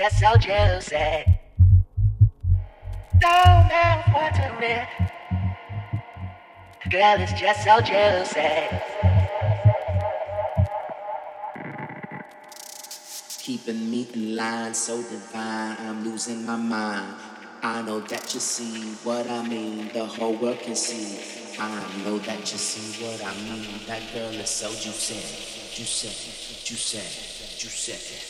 just so juicy. Keeping me in line, so divine, I'm losing my mind. I know that you see what I mean, the whole world can see. I know that you see what I mean. That girl is so juicy, juicy, juicy, juicy,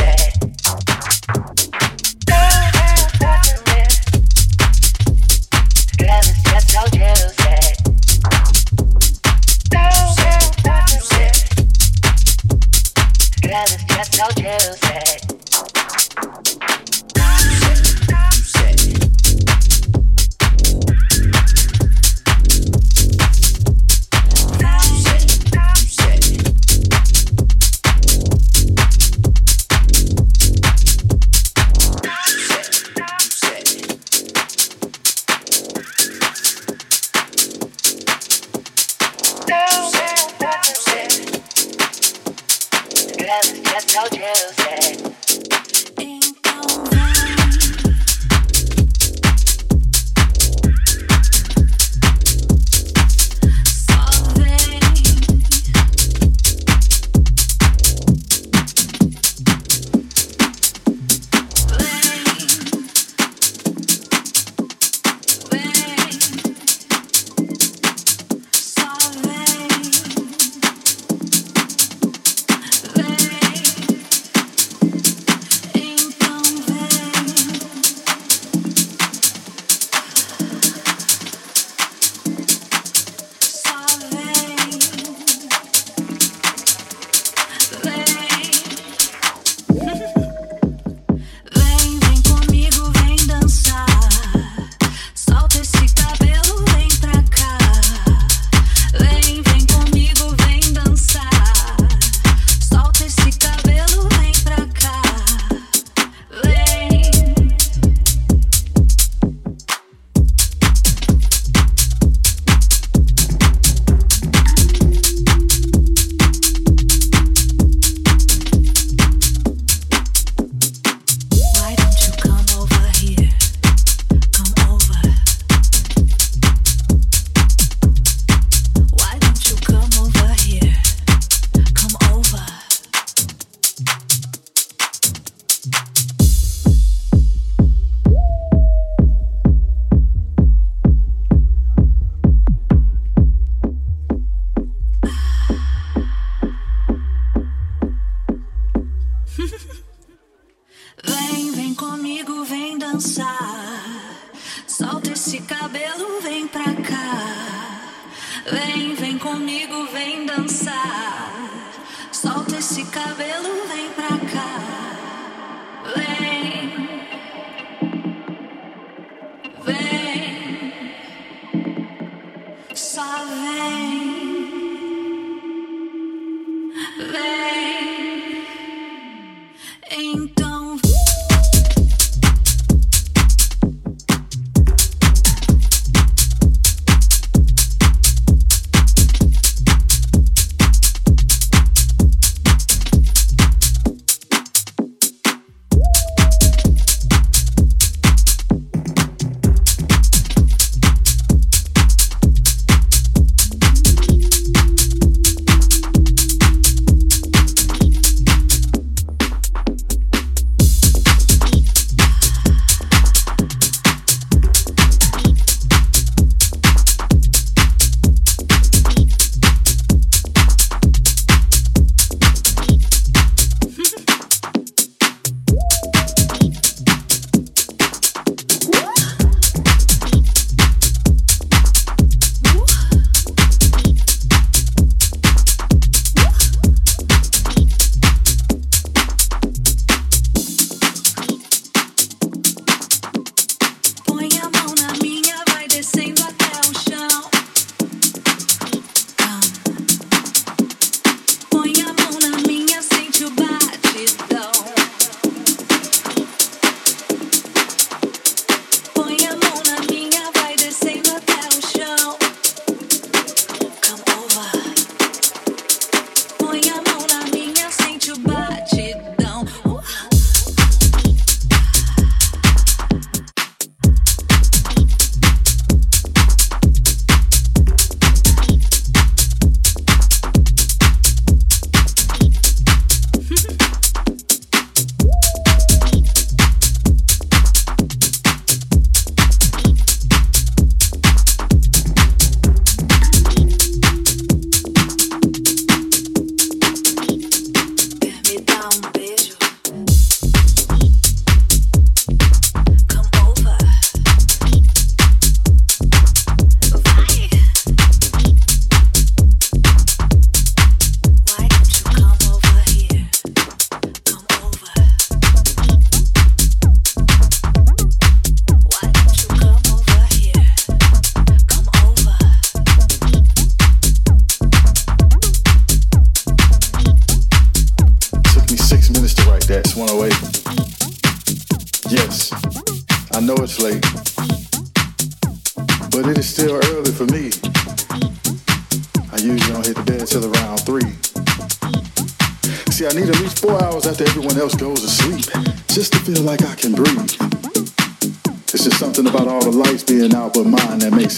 Salvation.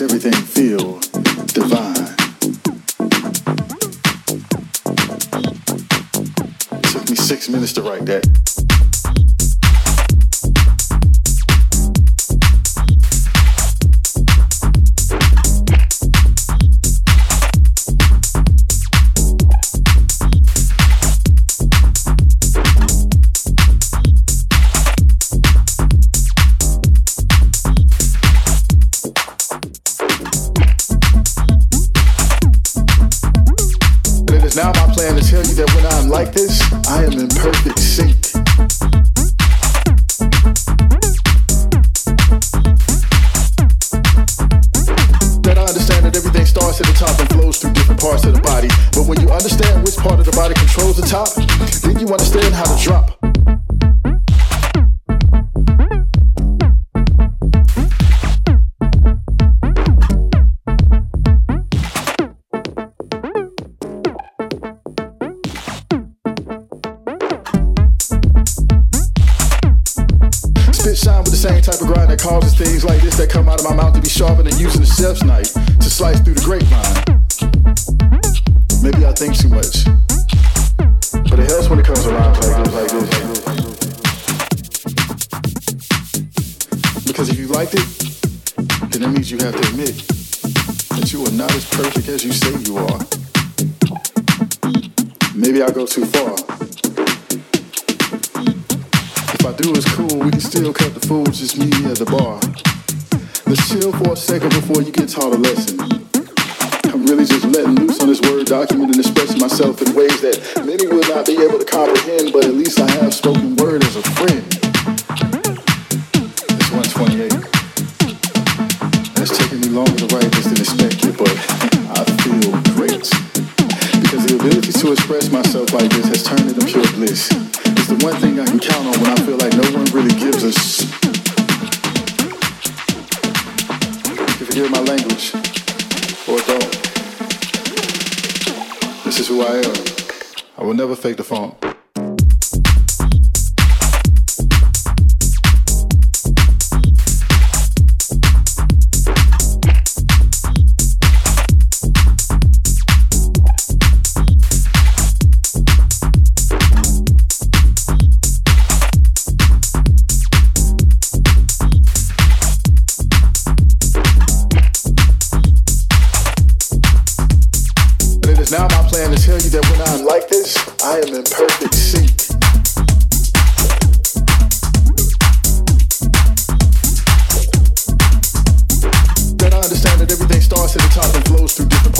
Everything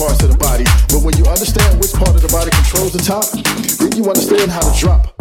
parts of the body. But when you understand which part of the body controls the top, then you understand how to drop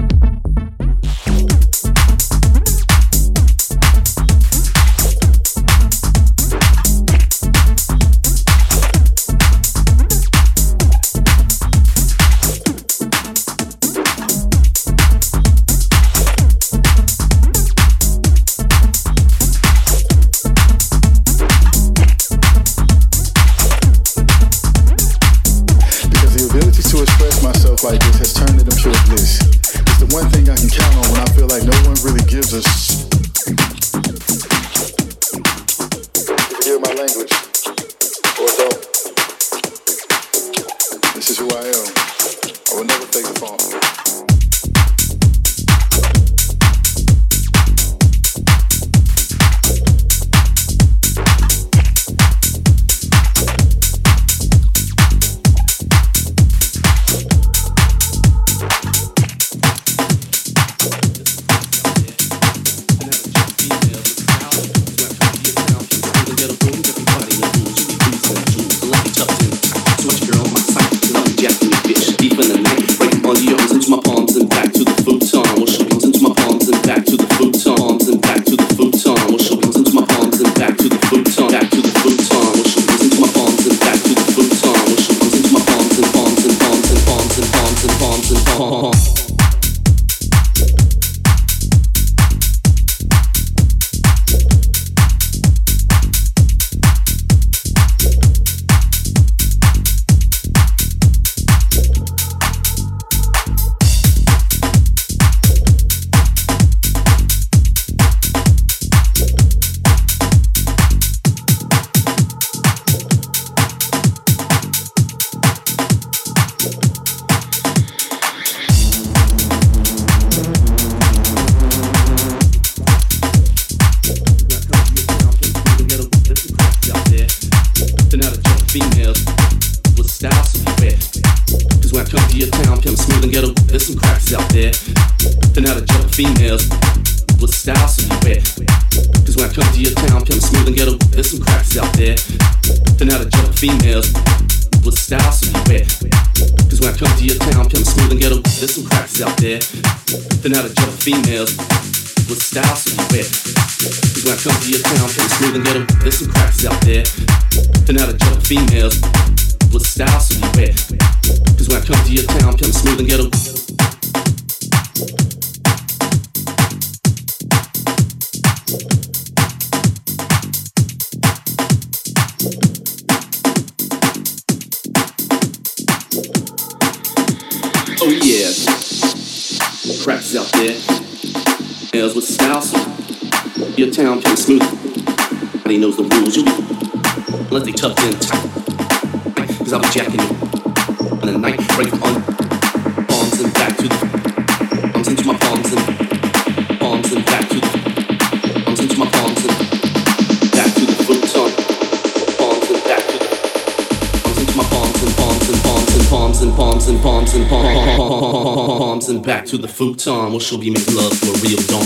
Fruit well she'll be making love to a real dawn.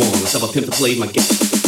One, let's have a pimp to play my game.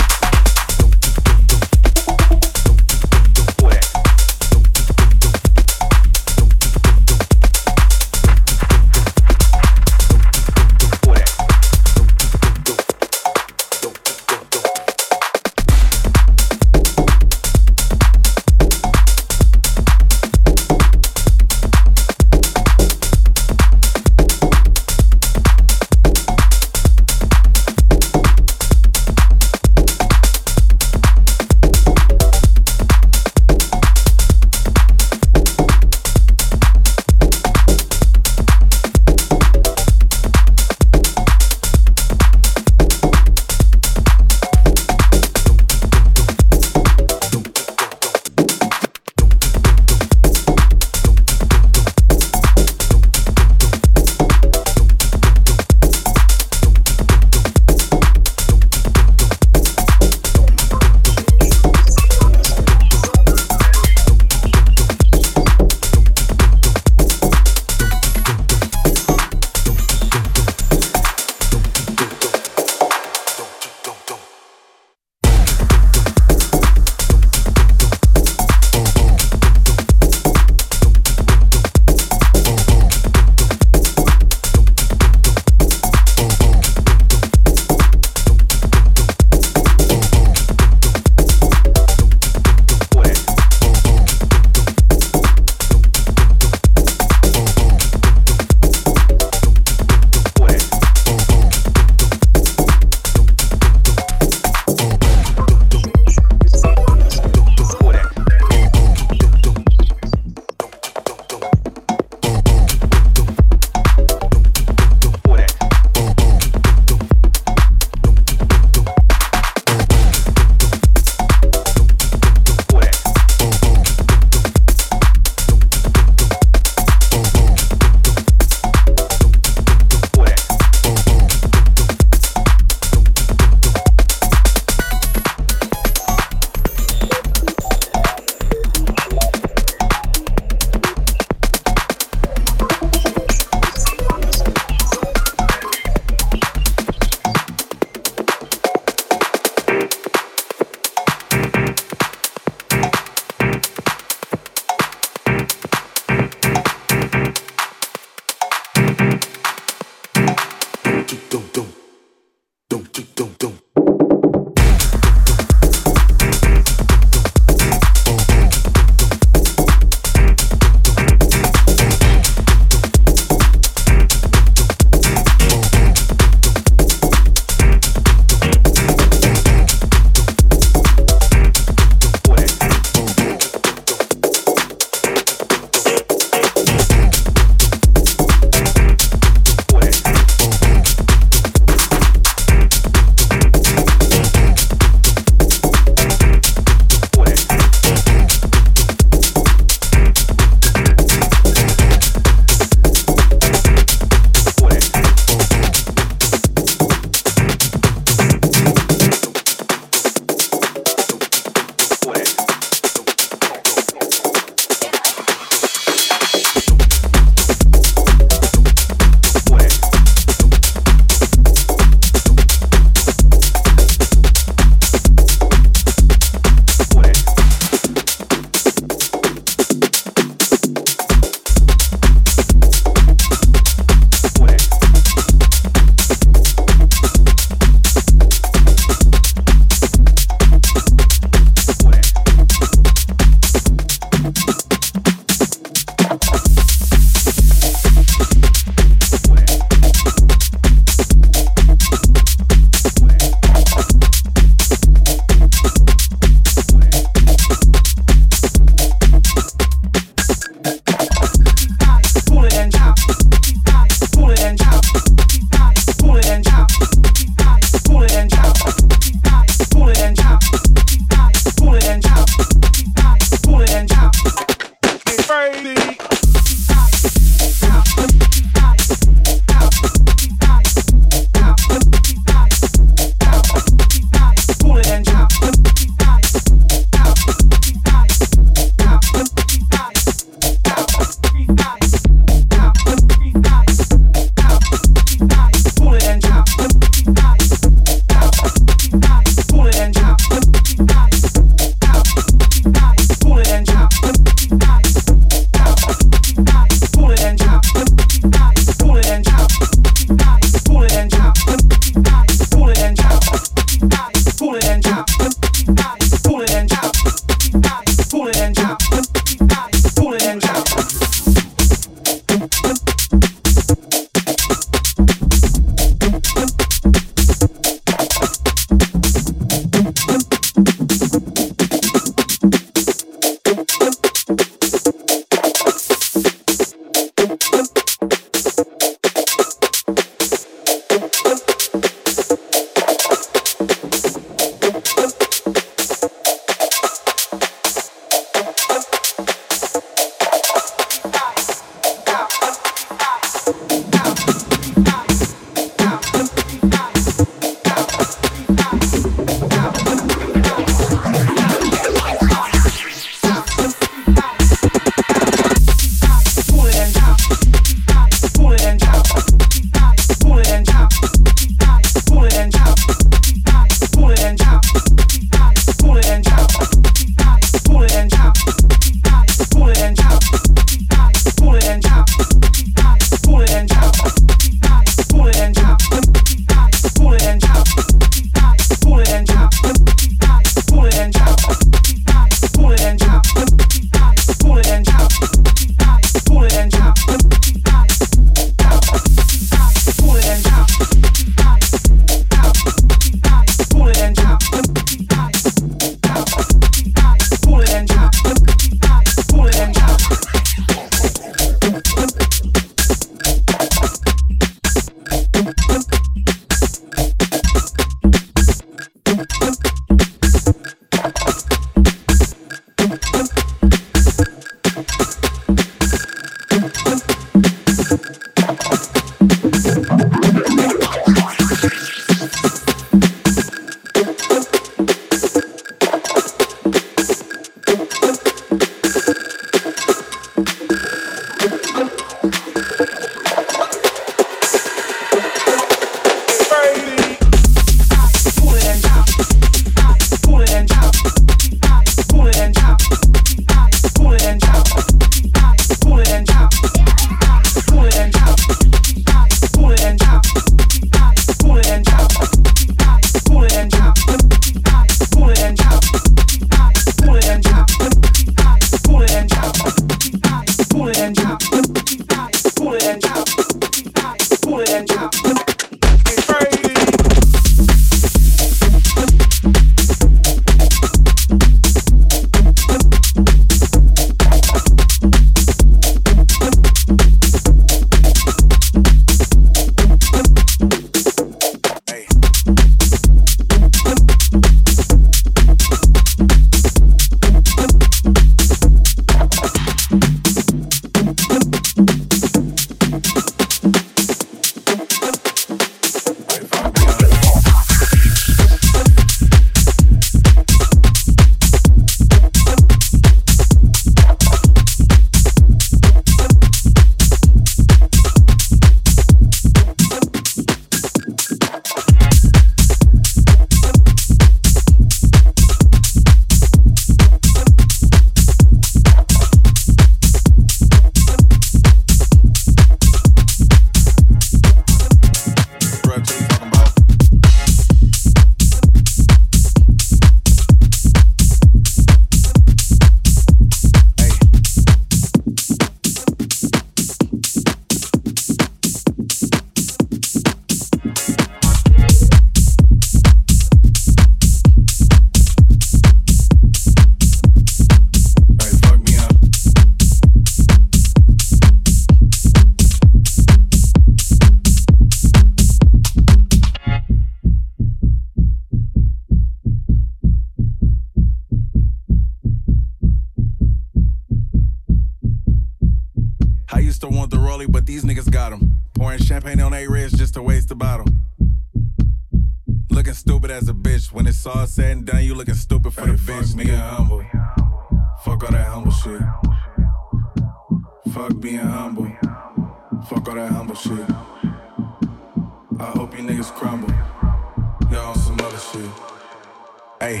Hey.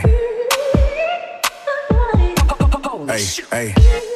Hey, hey.